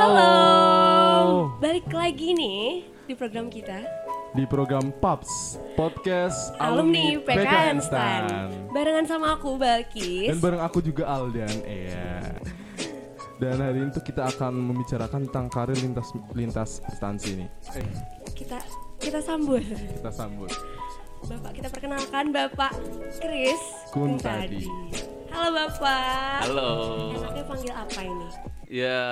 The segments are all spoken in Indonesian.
Halo. Balik lagi nih di program kita di program PAPS Podcast Alumni PKN Stan. Barengan sama aku Balkis. Dan bareng aku juga Aldan. Iya. Dan hari ini tuh kita akan membicarakan tentang karir lintas lintas instansi nih. Kita kita sambut. kita sambut. Bapak kita perkenalkan Bapak Kris Kuntadi. Halo Bapak. Halo. Enaknya panggil apa ini? Ya,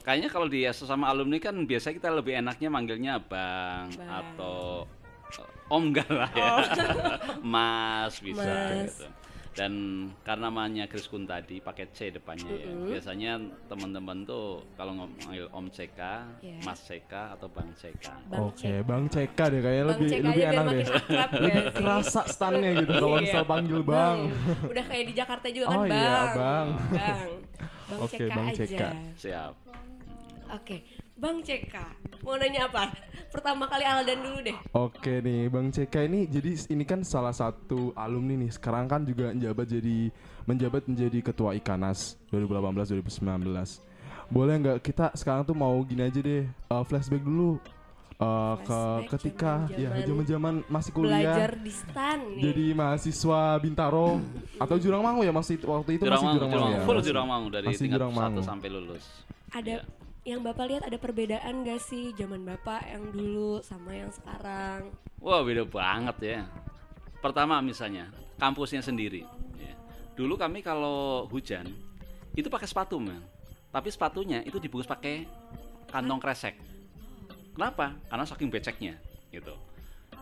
kayaknya kalau di sesama alumni kan biasanya kita lebih enaknya manggilnya Bang, Bang. atau eh, Om enggak lah ya. Mas bisa Mas. gitu. Dan karena namanya Kris Kun tadi pakai C depannya ya. Biasanya teman-teman tuh kalau manggil Om CK, Iya. Mas CK atau Bang CK. Oke, Cek. Bang CK deh kayaknya Bang lebih lebih enak deh. ya Lebih kerasa stannya gitu kalau Iya. misal panggil Bang. Udah kayak di Jakarta juga kan Oh Bang. iya, Bang. Bang. Bang Oke, CK Bang aja. CK. Siap. Oke, Bang CK. Mau nanya apa? Pertama kali Aldan dulu deh. Oke nih, Bang CK ini jadi ini kan salah satu alumni nih. Sekarang kan juga menjabat jadi menjabat menjadi ketua Ikanas 2018 2019. Boleh nggak kita sekarang tuh mau gini aja deh, uh, flashback dulu uh, ke Flashback ketika ya zaman-zaman masih Belajar kuliah di stan nih. jadi mahasiswa Bintaro atau Jurangmangu ya masih waktu itu Jurang masih Mangu, Jurangmangu Jurang- ya. full Masih- Jurang Mangu dari masih tingkat Jurangmangu. 1 sampai lulus. ada Ya. Yang bapak lihat ada perbedaan gak sih zaman bapak yang dulu sama yang sekarang Wah beda banget ya. Pertama misalnya kampusnya sendiri. ya. Dulu kami kalau hujan itu pakai sepatu man. Tapi sepatunya itu dibungkus pakai kantong kresek. Kenapa? Karena saking beceknya gitu.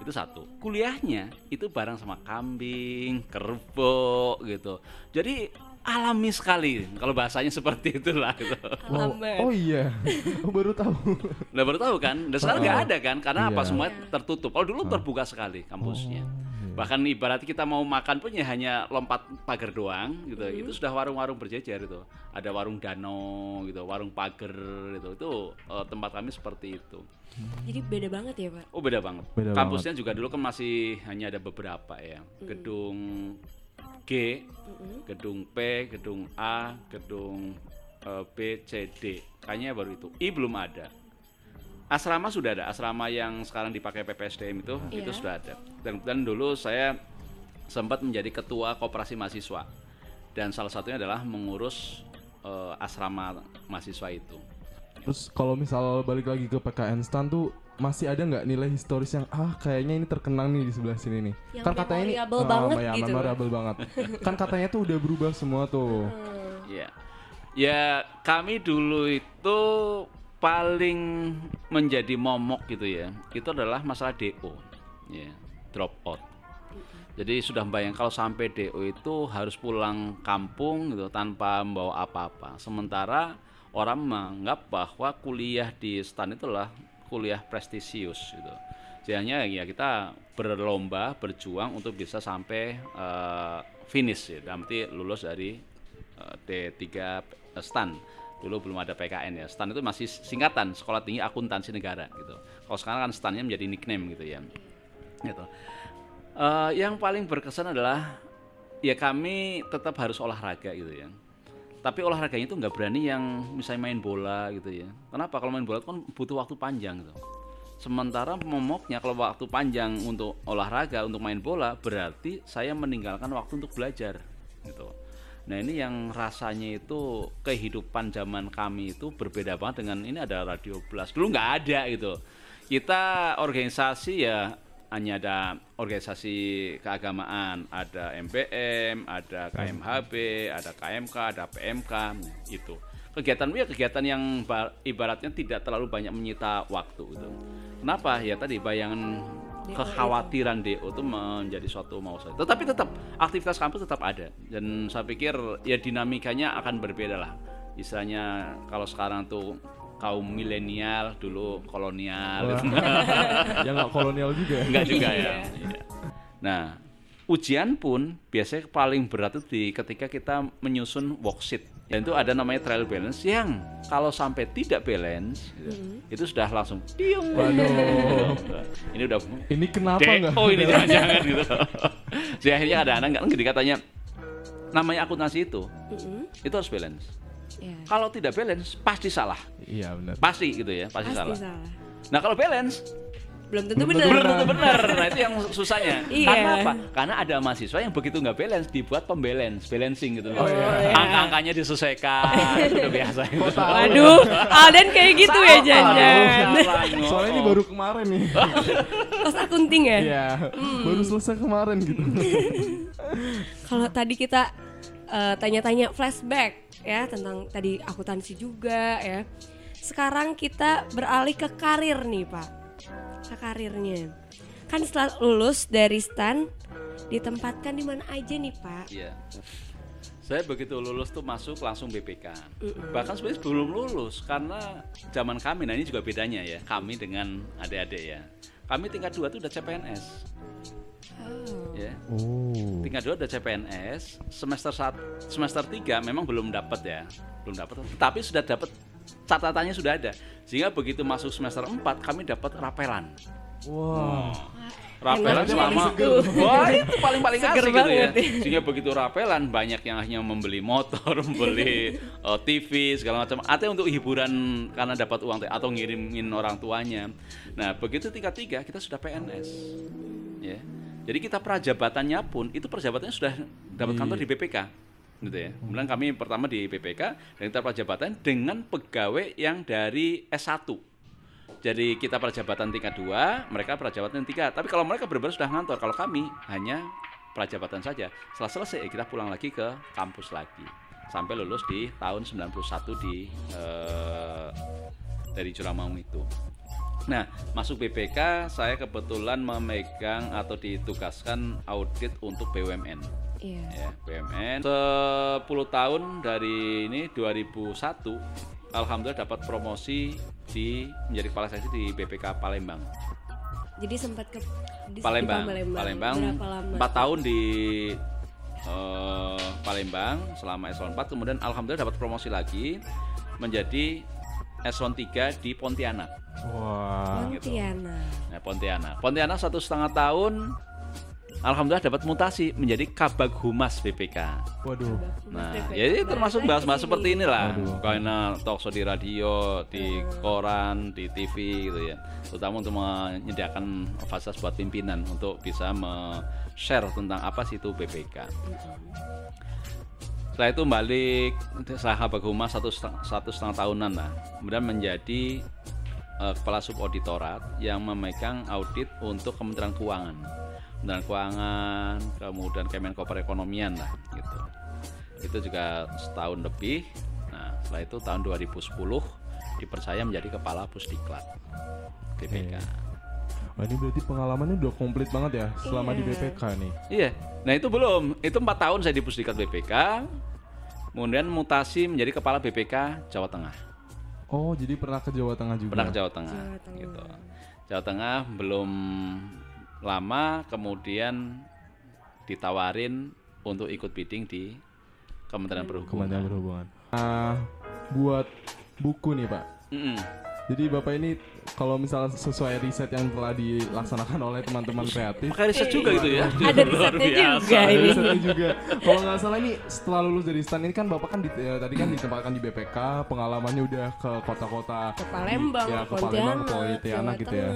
Itu satu. Kuliahnya itu bareng sama kambing, kerbau gitu. Jadi alami sekali kalau bahasanya seperti itulah gitu. Wow. Oh iya, oh, baru tahu. Udah baru tahu kan? Dan sekarang nggak ada kan? Karena apa? Iya. Semua tertutup. Kalau dulu terbuka sekali kampusnya. Bahkan ibarat kita mau makan pun ya hanya lompat pagar doang gitu. Itu sudah warung-warung berjejer itu. Ada warung danau gitu, warung pagar gitu. Itu eh, tempat kami seperti itu. jadi beda banget ya pak Oh beda banget. Beda Kampusnya juga dulu kan masih hanya ada beberapa ya. Gedung G, gedung P, gedung A, gedung eh, B, C, D. Kayaknya baru itu. I belum ada. Asrama sudah ada. Asrama yang sekarang dipakai PPSDM itu itu Iya. sudah ada. Dan, dan dulu saya sempat menjadi ketua koperasi mahasiswa. Dan salah satunya adalah mengurus eh, asrama mahasiswa itu. Terus kalau misal balik lagi ke PKN Stan tuh masih ada nggak nilai historis yang ah kayaknya ini terkenang nih di sebelah sini nih. Yang kan katanya ini memorable ah, banget ya, gitu. memorable banget. kan katanya tuh udah berubah semua tuh. Ya, ya kami dulu itu paling menjadi momok gitu ya. Itu adalah masalah DO, ya, drop out. Jadi sudah bayang kalau sampai DO itu harus pulang kampung gitu tanpa membawa apa-apa. Sementara orang menganggap bahwa kuliah di STAN itulah kuliah prestisius gitu. Sehingga ya kita berlomba, berjuang untuk bisa sampai eh, finish ya, arti lulus dari eh, D3 STAN. Dulu belum ada PKN ya. STAN itu masih singkatan Sekolah Tinggi Akuntansi Negara gitu. Kalau sekarang kan STAN-nya menjadi nickname gitu ya. Gitu. Eh, yang paling berkesan adalah ya kami tetap harus olahraga gitu ya. Tapi olahraganya itu nggak berani yang misalnya main bola gitu ya. Kenapa? Kalau main bola itu kan butuh waktu panjang gitu. Sementara momoknya kalau waktu panjang untuk olahraga, untuk main bola, berarti saya meninggalkan waktu untuk belajar gitu. Nah ini yang rasanya itu kehidupan zaman kami itu berbeda banget dengan ini ada radio blast. Dulu nggak ada gitu. Kita organisasi ya hanya ada organisasi keagamaan, ada MBM, ada KMHB, ada KMK, ada PMK itu. Kegiatan ya kegiatan yang ba- ibaratnya tidak terlalu banyak menyita waktu gitu. Kenapa? Ya tadi bayangan DO kekhawatiran DO itu menjadi suatu mau saja. Tetapi tetap aktivitas kampus tetap ada dan saya pikir ya dinamikanya akan berbeda lah. Istilahnya kalau sekarang tuh kaum milenial dulu kolonial ya nggak kolonial juga. enggak juga Iya. ya. Iya. Nah, ujian pun biasanya paling berat itu di ketika kita menyusun worksheet. Dan itu ada namanya trial balance yang kalau sampai tidak balance gitu, itu sudah langsung. Waduh. Ini udah Ini kenapa nggak? oh ini jangan-jangan gitu. Jadi akhirnya ada anak nggak jadi katanya namanya akuntansi itu Mm-mm. itu harus balance. Iya. Kalau tidak balance pasti salah. Iya benar. Pasti gitu ya, pasti, Pasti salah. salah. Nah, kalau balance Belum tentu benar. belum tentu benar. Nah, itu yang susahnya. Iya. Karena apa? Karena ada mahasiswa yang begitu nggak balance dibuat pembalance, balancing gitu loh. Oh, iya. Angka-angkanya disesuaikan, udah biasa itu. Waduh, Alden kayak gitu ya jangan. Soalnya ini baru kemarin nih. Kos akunting ya? Iya, baru selesai kemarin gitu. Kalau tadi kita eh, tanya-tanya flashback ya tentang tadi akuntansi juga ya. Sekarang kita beralih ke karir nih Pak. Ke karirnya. Kan setelah lulus dari STAN ditempatkan di mana aja nih Pak? Iya. Saya begitu lulus tuh masuk langsung BPK. Bahkan sebenarnya sebelum lulus karena zaman kami, nah ini juga bedanya ya, kami dengan adik-adik ya. Kami tingkat 2 tuh udah CPNS. Oh. Ya. Oh. Tingkat 2 udah CPNS, semester 1 semester 3 memang belum dapat ya. Belum dapat, tapi sudah dapat catatannya sudah ada. Sehingga begitu masuk semester 4 kami dapat rapelan. Wah. Rapelan Enak selama wah itu paling-paling asik gitu ya. banget ya. Sehingga begitu rapelan banyak yang hanya membeli motor, membeli eh, TV segala macam. Atau untuk hiburan karena dapat uang atau ngirimin orang tuanya. Nah begitu tingkat tiga kita sudah PNS. Ya. Jadi kita prajabatannya pun itu prajabatannya sudah dapat Di- kantor di BPK gitu ya. Kemudian kami pertama di BPK dan kita prajabatan dengan pegawai yang dari S1. Jadi kita prajabatan tingkat 2, mereka prajabatan tingkat 3. Tapi kalau mereka benar-benar sudah ngantor, kalau kami hanya prajabatan saja. Setelah selesai kita pulang lagi ke kampus lagi. Sampai lulus di tahun 91 di eh, dari Curamaung itu. Nah, masuk BPK saya kebetulan memegang atau ditugaskan audit untuk BUMN Iya. ya BUMN 10 tahun dari ini 2001 alhamdulillah dapat promosi di menjadi kepala seksi di BPK Palembang Jadi sempat ke di, di Palembang Palembang. Palembang Berapa lama? 4 tahun di eh, Palembang selama eselon 4 kemudian alhamdulillah dapat promosi lagi menjadi eselon 3 di Pontianak Wah. gitu. Pontianak. Nah, Pontianak. Pontianak satu setengah tahun, alhamdulillah dapat mutasi menjadi kabag humas BPK. Waduh. Nah, BPK. jadi termasuk Balik bahas-bahas seperti inilah. Waduh. Karena talkshow di radio, di koran, di TV gitu ya. Terutama untuk menyediakan fasilitas buat pimpinan untuk bisa me-share tentang apa sih itu BPK. Setelah itu balik saya kabag humas satu satu setengah tahunan lah. Kemudian menjadi eh, kepala subauditorat yang memegang audit untuk Kementerian Keuangan. Kementerian Keuangan, kemudian Kemenko Perekonomian lah gitu. Itu juga setahun lebih. Nah, setelah itu tahun 2010 dipercaya menjadi kepala Pusdiklat BPK. Wah ini berarti pengalamannya udah komplit banget ya selama di Iya. BPK nih. Iya. Nah, itu belum. Itu empat tahun saya di Pusdiklat BPK. Kemudian mutasi menjadi kepala BPK Jawa Tengah. Oh jadi pernah ke Jawa Tengah juga. pernah ke Jawa Tengah, Jawa Tengah. gitu. Jawa Tengah belum lama kemudian ditawarin untuk ikut bidding di Kementerian Perhubungan. Kementerian Perhubungan. Nah, buat buku nih Pak. Mm-mm. Jadi Bapak ini kalau misalnya sesuai riset yang telah dilaksanakan oleh teman-teman kreatif. Pakai riset juga gitu ya. Ada risetnya juga Ada ini. risetnya juga. Kalau nggak salah ini setelah lulus dari STAN ini kan Bapak kan di- eh, tadi kan ditempatkan di BPK, pengalamannya udah ke kota-kota Ke Palembang, ya, ke Palembang, ke Pontianak, gitu ya.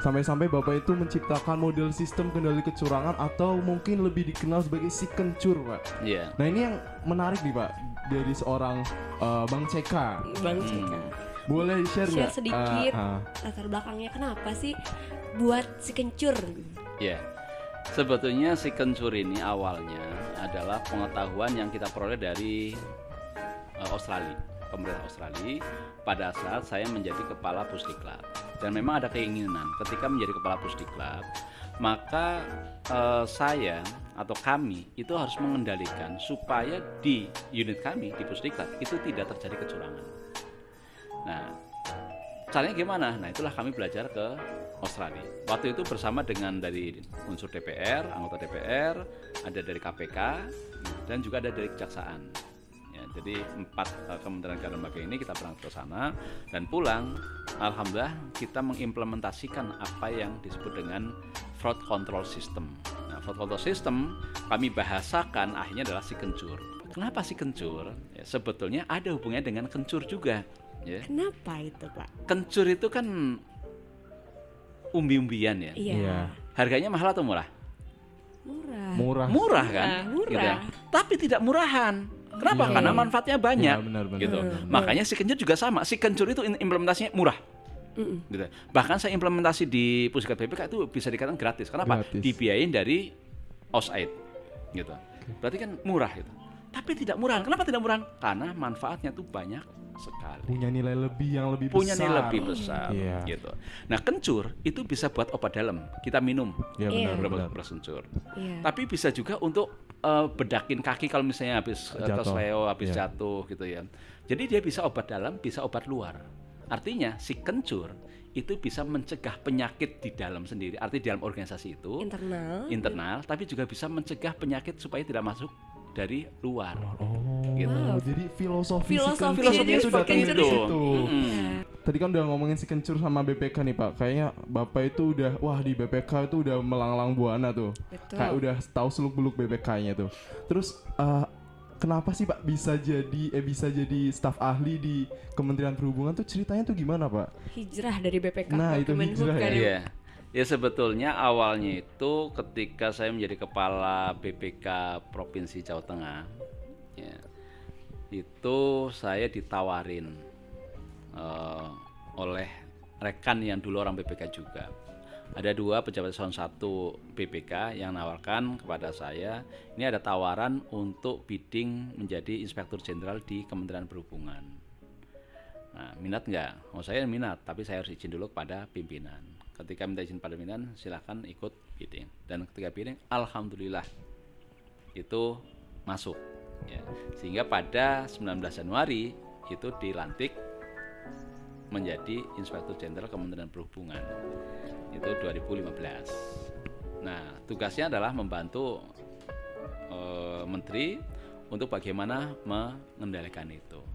Sampai-sampai Bapak itu menciptakan model sistem kendali kecurangan atau mungkin lebih dikenal sebagai si kencur, Pak. Iya. Nah, ini yang menarik nih, Pak, dari seorang eh, Bang CK. Bang Hmm. Boleh share Share sedikit Eh, eh. latar belakangnya kenapa sih buat si kencur? Iya. Sebetulnya si kencur ini awalnya adalah pengetahuan yang kita peroleh dari eh, Australia, pemerintah Australia pada saat saya menjadi kepala Pusdiklat. Dan memang ada keinginan ketika menjadi kepala Pusdiklat, maka eh, saya atau kami itu harus mengendalikan supaya di unit kami di Pusdiklat itu tidak terjadi kecurangan. Nah, caranya gimana? Nah, itulah kami belajar ke Australia. Waktu itu bersama dengan dari unsur DPR, anggota DPR, ada dari KPK, dan juga ada dari kejaksaan. Ya, jadi empat eh, kementerian dan lembaga ini kita berangkat ke sana dan pulang, alhamdulillah kita mengimplementasikan apa yang disebut dengan fraud control system. Nah, fraud control system kami bahasakan akhirnya adalah si kencur. Kenapa sih kencur? Ya, sebetulnya ada hubungannya dengan kencur juga. Ya. Kenapa itu pak? Kencur itu kan umbi-umbian ya. Iya. Iya. Harganya mahal atau murah? Murah. Murah. Murah kan? Murah, Gitu ya. Tapi tidak murahan. Kenapa? Iya. Karena manfaatnya banyak. Iya, benar, benar, gitu. benar. Makanya si kencur juga sama. Si kencur itu in- implementasinya murah. Mm-mm. Gitu. Bahkan saya implementasi di Pusat BPK itu bisa dikatakan gratis. Kenapa? Gratis. Dibiayain dari OSAID. Gitu. Berarti kan murah gitu. Tapi tidak murah. Kenapa tidak murah? Karena manfaatnya tuh banyak sekali. Punya nilai lebih yang lebih Punya besar. nilai lebih besar Iya. gitu. Nah, kencur itu bisa buat obat dalam. Kita minum Iya Iya. benar, benar. kencur. Iya. Tapi bisa juga untuk eh, bedakin kaki kalau misalnya habis uh, Jatuh. kesleo, habis Iya. jatuh gitu ya. Jadi dia bisa obat dalam, bisa obat luar. Artinya si kencur itu bisa mencegah penyakit di dalam sendiri. Arti di dalam organisasi itu Internal. internal, tapi juga bisa mencegah penyakit supaya tidak masuk dari luar. Oh, Gitu. Wow. jadi filosofi, Filosofi Filosofinya kencur itu seperti datang dari itu. situ. Iya. Tadi kan udah ngomongin si kencur sama BPK nih Pak. Kayaknya Bapak itu udah wah di BPK itu udah melanglang buana tuh. Betul. Kayak udah tahu seluk beluk BPK-nya tuh. Terus eh, kenapa sih Pak bisa jadi eh bisa jadi staf ahli di Kementerian Perhubungan tuh ceritanya tuh gimana Pak? Hijrah dari BPK Nah, ke itu Kemenhub hijrah kan ya. Iya. Ya sebetulnya awalnya itu ketika saya menjadi kepala BPK Provinsi Jawa Tengah, ya, itu saya ditawarin eh, oleh rekan yang dulu orang BPK juga. Ada dua pejabat eselon satu BPK yang nawarkan kepada saya, ini ada tawaran untuk bidding menjadi Inspektur Jenderal di Kementerian Perhubungan. Nah, minat nggak? Oh saya minat, tapi saya harus izin dulu kepada pimpinan. Ketika minta izin pada pimpinan, silahkan ikut bidding. Dan ketika bidding, alhamdulillah itu masuk. Ya. Sehingga pada 19 Januari itu dilantik menjadi Inspektur Jenderal Kementerian Perhubungan. Itu 2015. Nah, tugasnya adalah membantu eh, menteri untuk bagaimana mengendalikan itu.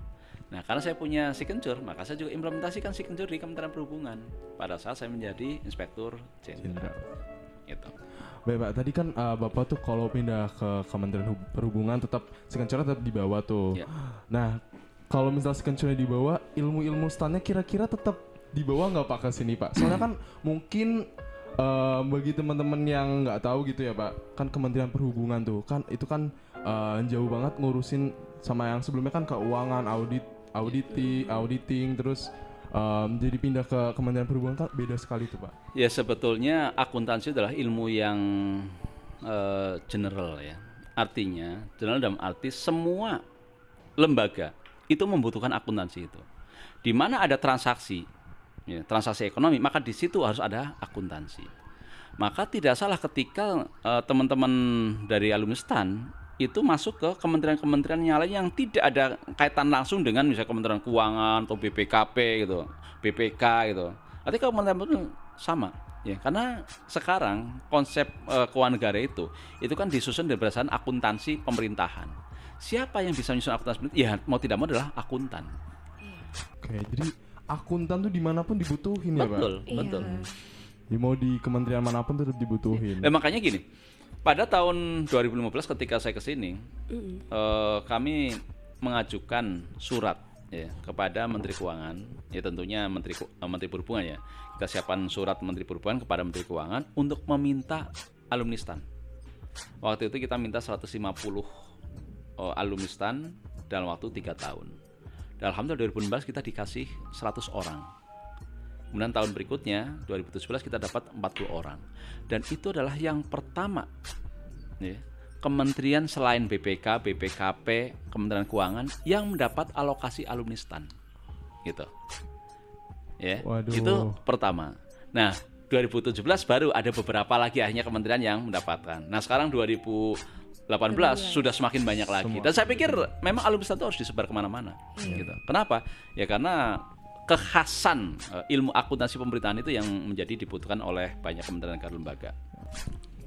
Nah, karena saya punya si kencur, maka saya juga implementasikan si kencur di Kementerian Perhubungan pada saat saya menjadi Inspektur Jenderal. Gitu. Baik Pak, tadi kan eh, Bapak tuh kalau pindah ke Kementerian Hub- Perhubungan tetap si kencurnya tetap di bawah tuh. Ya. Nah, kalau misal si kencurnya di bawah, ilmu-ilmu stannya kira-kira tetap di bawah nggak Pak ke sini Pak? Soalnya kan mungkin eh, bagi teman-teman yang nggak tahu gitu ya Pak, kan Kementerian Perhubungan tuh kan itu kan eh, jauh banget ngurusin sama yang sebelumnya kan keuangan, audit, auditi, auditing, terus em, jadi pindah ke Kementerian Perhubungan kan beda sekali tuh Pak. Ya sebetulnya akuntansi adalah ilmu yang eh, general ya. Artinya general dalam arti semua lembaga itu membutuhkan akuntansi itu. Di mana ada transaksi, ya, transaksi ekonomi, maka di situ harus ada akuntansi. Maka tidak salah ketika eh, teman-teman dari alumni STAN itu masuk ke kementerian-kementerian yang lain yang tidak ada kaitan langsung dengan misalnya Kementerian Keuangan atau BPKP gitu, BPK gitu. Artinya kementerian itu sama ya karena sekarang konsep eh, keuangan negara itu itu kan disusun berdasarkan akuntansi pemerintahan. Siapa yang bisa menyusun akuntansi? pemerintahan? Ya mau tidak mau adalah akuntan. Oke, jadi akuntan tuh di mana pun dibutuhin ya Pak? betul, Iya. betul. Ya, mau di kementerian mana pun tetap dibutuhin. Eh, makanya gini, pada tahun 2015 ketika saya ke sini, Mm-mm. eh, kami mengajukan surat ya kepada Menteri Keuangan, ya tentunya Menteri eh, Menteri Perhubungan ya. Kita siapkan surat Menteri Perhubungan kepada Menteri Keuangan untuk meminta alumni STAN. Waktu itu kita minta 150 eh, alumni STAN dalam waktu tiga tahun. Dan alhamdulillah 2015 kita dikasih 100 orang. Kemudian tahun berikutnya 2017 kita dapat 40 orang. Dan itu adalah yang pertama ya, kementerian selain BPK, BPKP, Kementerian Keuangan yang mendapat alokasi alumni STAN. Gitu. Ya, Waduh. itu pertama. Nah, 2017 baru ada beberapa lagi akhirnya kementerian yang mendapatkan. Nah, sekarang 2018 sudah semakin banyak lagi. Semua. Dan saya pikir memang alumni itu harus disebar ke mana-mana. Gitu. Kenapa? Ya karena kekhasan eh, ilmu akuntansi pemerintahan itu yang menjadi dibutuhkan oleh banyak kementerian dan lembaga.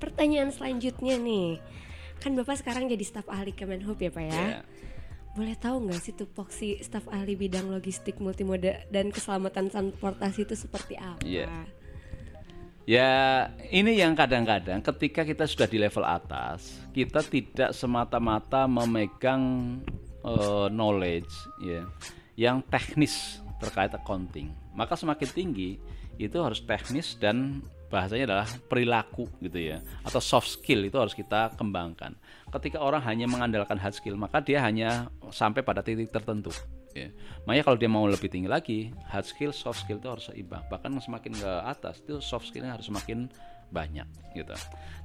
Pertanyaan selanjutnya nih, kan bapak sekarang jadi staf ahli Kemenhub ya pak ya? Ya. Boleh tahu nggak sih tupoksi staf ahli bidang logistik multimoda dan keselamatan transportasi itu seperti apa? Iya. Ya, ini yang kadang-kadang ketika kita sudah di level atas, kita tidak semata-mata memegang eh, knowledge ya yang teknis terkait accounting. Maka semakin tinggi itu harus teknis dan bahasanya adalah perilaku gitu ya atau soft skill itu harus kita kembangkan. Ketika orang hanya mengandalkan hard skill, maka dia hanya sampai pada titik tertentu. Ya. Makanya kalau dia mau lebih tinggi lagi, hard skill, soft skill itu harus seimbang. Bahkan semakin ke atas itu soft skillnya harus semakin banyak gitu.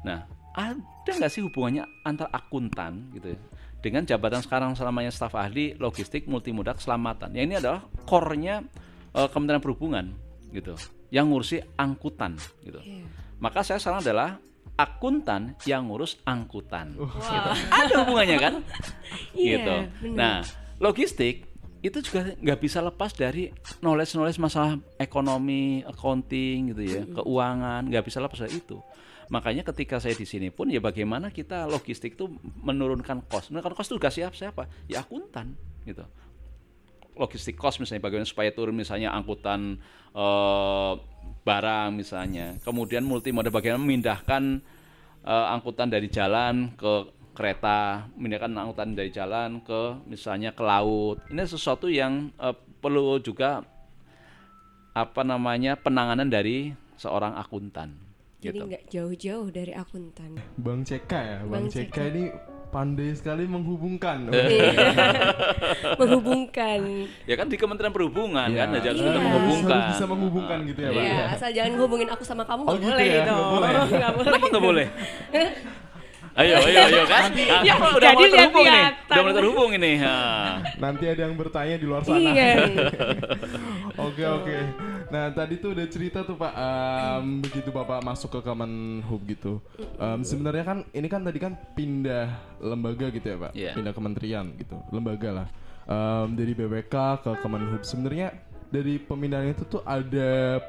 Nah, ada nggak sih hubungannya antara akuntan gitu ya, dengan jabatan sekarang selamanya staf ahli logistik multimoda keselamatan? Ya ini adalah core-nya eh, Kementerian Perhubungan gitu, yang ngurusi angkutan gitu. Iya. Maka saya sekarang adalah akuntan yang ngurus angkutan. Gitu. Ada hubungannya kan? Iya, gitu. Nah, logistik itu juga nggak bisa lepas dari knowledge knowledge masalah ekonomi, accounting gitu ya, keuangan, nggak bisa lepas dari itu. Makanya ketika saya di sini pun ya bagaimana kita logistik itu menurunkan cost. Menurunkan cost itu tugas siapa? Siapa? Ya akuntan gitu. Logistik cost misalnya bagaimana supaya turun misalnya angkutan eh, barang misalnya. Kemudian multimoda bagaimana memindahkan eh, angkutan dari jalan ke kereta, memindahkan angkutan dari jalan ke misalnya ke laut. Ini sesuatu yang eh, perlu juga apa namanya penanganan dari seorang akuntan. Jadi gitu. nggak jauh-jauh dari akuntan. Bang CK ya, Bang, Bang CK CK. ini pandai sekali menghubungkan. Iya. Menghubungkan. Ya kan di Kementerian Perhubungan Iya. kan harus Iya. bisa Harus menghubungkan. bisa menghubungkan gitu ya, Bang. Iya, asal jangan hubungin aku sama kamu Oh, nggak gitu boleh ya? gitu. Nggak boleh. Nggak boleh. Kenapa nggak boleh? Ayo, ayo, ayo kan? Ah, Ya, udah jadi mulai terhubung lihat-lihatan. Udah mulai terhubung ini. Ha. Nanti ada yang bertanya di luar sana. Iya. Oke oke. Nah tadi tuh udah cerita tuh Pak, em, begitu Bapak masuk ke Kemenhub gitu. Em, Sebenarnya kan ini kan tadi kan pindah lembaga gitu ya Pak, Iya. pindah kementerian gitu, lembaga lah. Em, dari BWK ke Kemenhub. Sebenarnya dari pemindahan itu tuh ada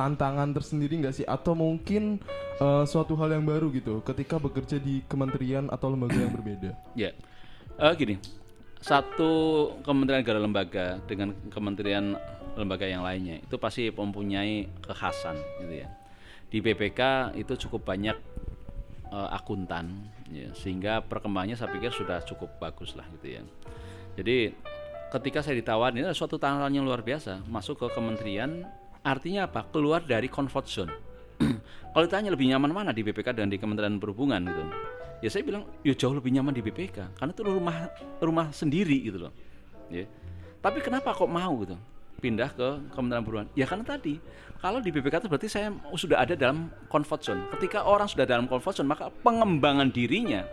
tantangan tersendiri nggak sih? Atau mungkin eh, suatu hal yang baru gitu, ketika bekerja di kementerian atau lembaga yang berbeda? Ya, Eh, gini, satu kementerian negara lembaga dengan kementerian lembaga yang lainnya itu pasti mempunyai kekhasan, gitu ya. Di BPK itu cukup banyak eh, akuntan, ya, sehingga perkembangannya saya pikir sudah cukup bagus lah, gitu ya. Jadi ketika saya ditawarin ini suatu tantangan yang luar biasa, masuk ke kementerian, artinya apa? Keluar dari comfort zone. Kalau ditanya lebih nyaman mana di BPK dan di Kementerian Perhubungan gitu, ya saya bilang ya jauh lebih nyaman di BPK karena itu rumah rumah sendiri gitu loh. Ya. Tapi kenapa kok mau gitu pindah ke Kementerian Perhubungan? Ya karena tadi kalau di BPK itu berarti saya sudah ada dalam comfort zone. Ketika orang sudah dalam comfort zone maka pengembangan dirinya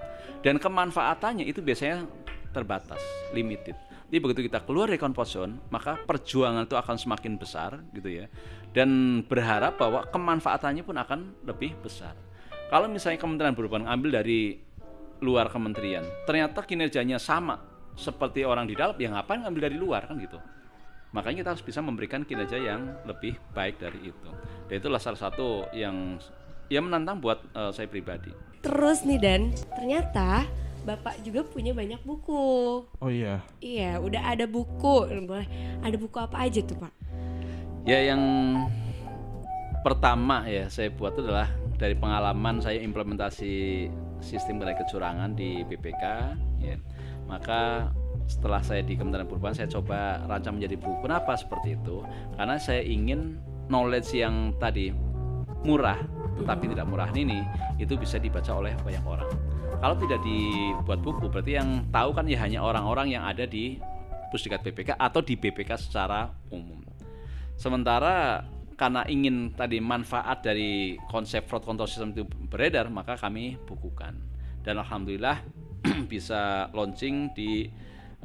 dan kemanfaatannya itu biasanya terbatas, limited. Jadi begitu kita keluar dari comfort zone, maka perjuangan itu akan semakin besar gitu ya. Dan berharap bahwa kemanfaatannya pun akan lebih besar. Kalau misalnya Kementerian Perhubungan ambil dari luar kementerian, ternyata kinerjanya sama seperti orang di dalam, ya ngapain ngambil dari luar kan gitu. Makanya kita harus bisa memberikan kinerja yang lebih baik dari itu. Dan itulah salah satu yang ya menantang buat eh, saya pribadi. Terus nih Dan, ternyata Bapak juga punya banyak buku. Oh iya. Iya, udah ada buku. Boleh. Ada buku apa aja tuh, Pak? Ya yang pertama ya saya buat itu adalah dari pengalaman saya implementasi sistem kendali kecurangan di BPK ya. Maka setelah saya di Kementerian Perhubungan saya coba rancang menjadi buku. Kenapa seperti itu? Karena saya ingin knowledge yang tadi murah tetapi tidak murah ini itu bisa dibaca oleh banyak orang. Kalau tidak dibuat buku berarti yang tahu kan ya hanya orang-orang yang ada di Pusdikat BPK atau di BPK secara umum. Sementara karena ingin tadi manfaat dari konsep fraud control system itu beredar, maka kami bukukan. Dan alhamdulillah bisa launching di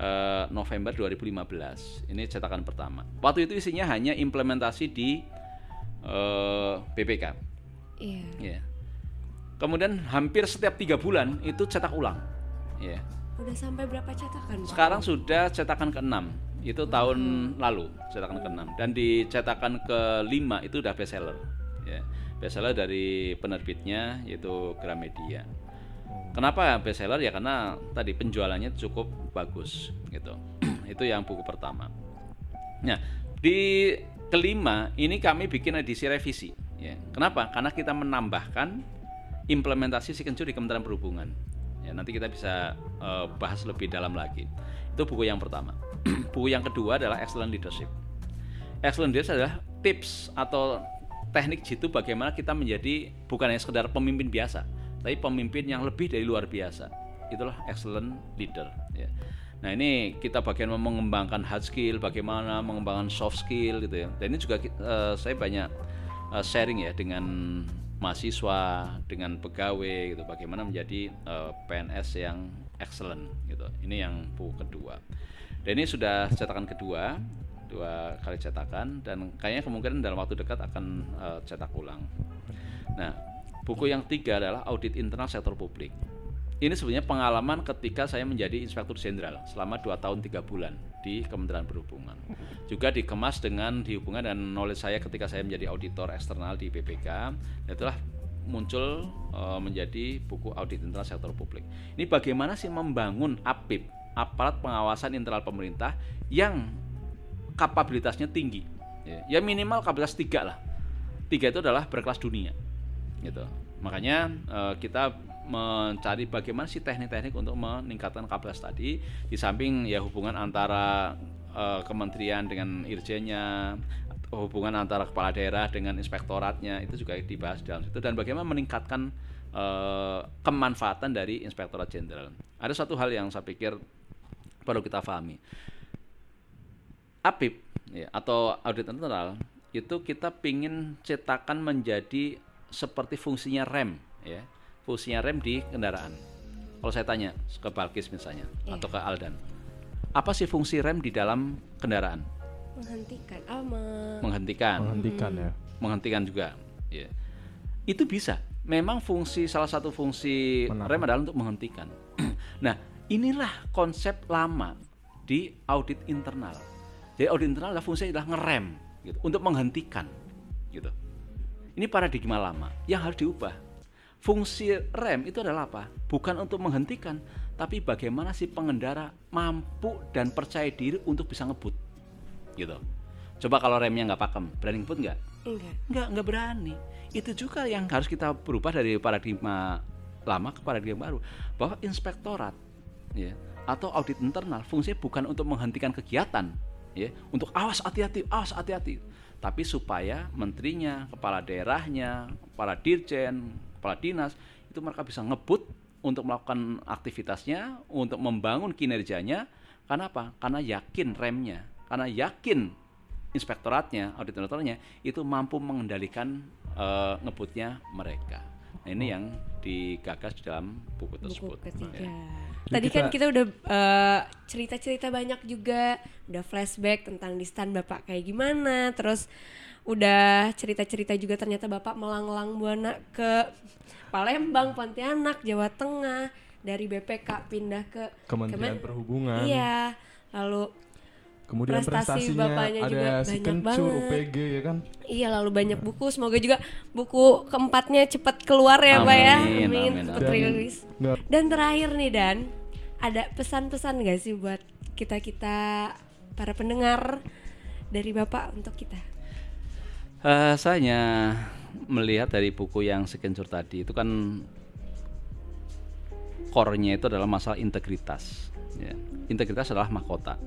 eh, November 2015. Ini cetakan pertama. Waktu itu isinya hanya implementasi di eh, BPK. Iya. Ya. Kemudian hampir setiap tiga bulan itu cetak ulang. Ya. Udah sampai berapa cetakan, Pak? Sekarang sudah cetakan ke-6 itu tahun lalu cetakan ke-6 dan di cetakan ke-5 itu udah bestseller ya. Bestseller dari penerbitnya yaitu Gramedia. Kenapa bestseller ya karena tadi penjualannya cukup bagus gitu. itu yang buku pertama. Nah, di kelima ini kami bikin edisi revisi Ya. Kenapa? Karena kita menambahkan implementasi signature di Kementerian Perhubungan. Ya, nanti kita bisa eh, bahas lebih dalam lagi. Itu buku yang pertama. buku yang kedua adalah Excellent Leadership. Excellent Leadership adalah tips atau teknik jitu bagaimana kita menjadi bukan hanya sekedar pemimpin biasa, tapi pemimpin yang lebih dari luar biasa. Itulah excellent leader. Ya. Nah ini kita bagian mengembangkan hard skill, bagaimana mengembangkan soft skill gitu ya. Dan ini juga eh, saya banyak eh, sharing ya dengan mahasiswa, dengan pegawai gitu, bagaimana menjadi eh, PNS yang excellent gitu. Ini yang buku kedua. Dan ini sudah cetakan kedua, dua kali cetakan dan kayaknya kemungkinan dalam waktu dekat akan eh, cetak ulang. Nah, buku yang tiga adalah audit internal sektor publik. Ini sebenarnya pengalaman ketika saya menjadi inspektur jenderal selama 2 tahun 3 bulan di Kementerian Perhubungan. Juga dikemas dengan dihubungkan dan knowledge saya ketika saya menjadi auditor eksternal di. Dan itulah muncul eh, menjadi buku audit internal sektor publik. Ini bagaimana sih membangun APIP, aparat pengawasan internal pemerintah yang kapabilitasnya tinggi. Ya, ya minimal kapabilitas tiga lah. Tiga itu adalah berkelas dunia gitu. Makanya eh, kita mencari bagaimana sih teknik-teknik untuk meningkatkan kapasitas tadi. Di samping ya hubungan antara eh, kementerian dengan irjennya hubungan antara kepala daerah dengan inspektoratnya itu juga dibahas dalam situ. Dan bagaimana meningkatkan eh, kemanfaatan dari inspektorat jenderal. Ada satu hal yang saya pikir perlu kita pahami. APIP ya, atau audit internal itu kita pingin cetakan menjadi seperti fungsinya rem ya fungsinya rem di kendaraan. Kalau saya tanya ke Balkis misalnya Iya. atau ke Aldan apa sih fungsi rem di dalam kendaraan? Menghentikan. Ah me- menghentikan. Menghentikan ya. Menghentikan juga ya. Itu bisa. Memang fungsi salah satu fungsi Menahan. rem adalah untuk menghentikan. Nah inilah konsep lama di audit internal. Jadi audit internal adalah fungsinya adalah ngerem gitu untuk menghentikan gitu. Ini paradigma lama yang harus diubah fungsi rem itu adalah apa? Bukan untuk menghentikan tapi bagaimana si pengendara mampu dan percaya diri untuk bisa ngebut. Gitu. Coba kalau remnya nggak pakem berani ngebut nggak? Enggak. Nggak nggak berani. Itu juga yang harus kita berubah dari paradigma lama ke paradigma baru. Bahwa inspektorat ya atau audit internal fungsinya bukan untuk menghentikan kegiatan ya untuk awas hati-hati awas hati-hati. Tapi supaya menterinya kepala daerahnya kepala dirjen kepala dinas itu mereka bisa ngebut untuk melakukan aktivitasnya untuk membangun kinerjanya karena apa karena yakin remnya karena yakin inspektoratnya, audit internalnya itu mampu mengendalikan eh, ngebutnya mereka. Nah, ini yang digagas di dalam buku buku tersebut. ketiga Ya. tadi Kita- kan kita udah eh, cerita-cerita banyak juga udah flashback tentang di stand bapak kayak gimana terus udah cerita-cerita juga ternyata bapak melanglang buana ke Palembang Pontianak Jawa Tengah dari BPK pindah ke Kementerian Kemen- Perhubungan. Iya lalu kemudian prestasi prestasinya bapaknya juga ada si banyak kencur banget. UPG ya kan? Iya lalu banyak buku. Semoga juga buku keempatnya cepat keluar ya Pak ya. Amin, Amin amin, cepat amin. rilis. Dan terakhir nih Dan ada pesan-pesan gak sih buat kita-kita para pendengar dari Bapak untuk kita Eh, saya melihat dari buku yang sekencur tadi itu kan core-nya itu adalah masalah integritas. ya. Integritas adalah mahkota.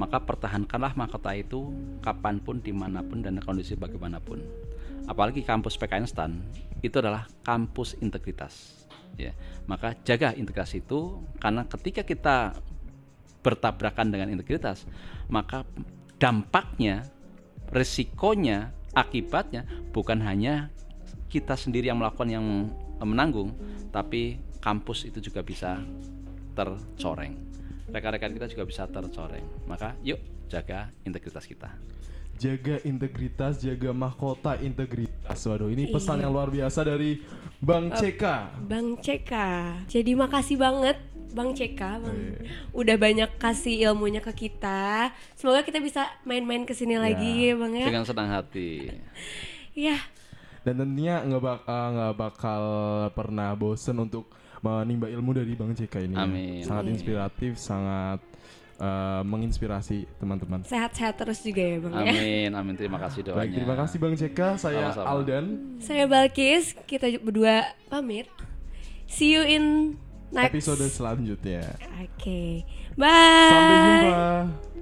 Maka pertahankanlah mahkota itu kapan pun, di mana pun, dan kondisi bagaimanapun. Apalagi kampus PKN STAN itu adalah kampus integritas. Ya, maka jaga integritas itu karena ketika kita bertabrakan dengan integritas, maka dampaknya, resikonya, akibatnya bukan hanya kita sendiri yang melakukan yang menanggung, tapi kampus itu juga bisa tercoreng. Rekan-rekan kita juga bisa tercoreng. Maka yuk jaga integritas kita. jaga integritas jaga mahkota integritas waduh ini pesan Iya. yang luar biasa dari Bang CK Bang Ceka Jadi makasih banget Bang Ceka Bang, Iya. Udah banyak kasih ilmunya ke kita Semoga kita bisa main-main ke sini lagi ya Bang ya Dengan senang hati. Iya dan tentunya nggak bak- eh, nggak bakal pernah bosen untuk menimba ilmu dari Bang CK ini Amin. sangat Iya. inspiratif sangat eh, menginspirasi teman-teman. Sehat-sehat terus juga ya Bang ya. Amin, amin. Terima kasih doanya. Baik, terima kasih Bang Ceka. Saya Sama-sama. Aldan. Saya Balkis, kita berdua pamit. See you in next Episode selanjutnya. Oke. Bye. Sampai jumpa.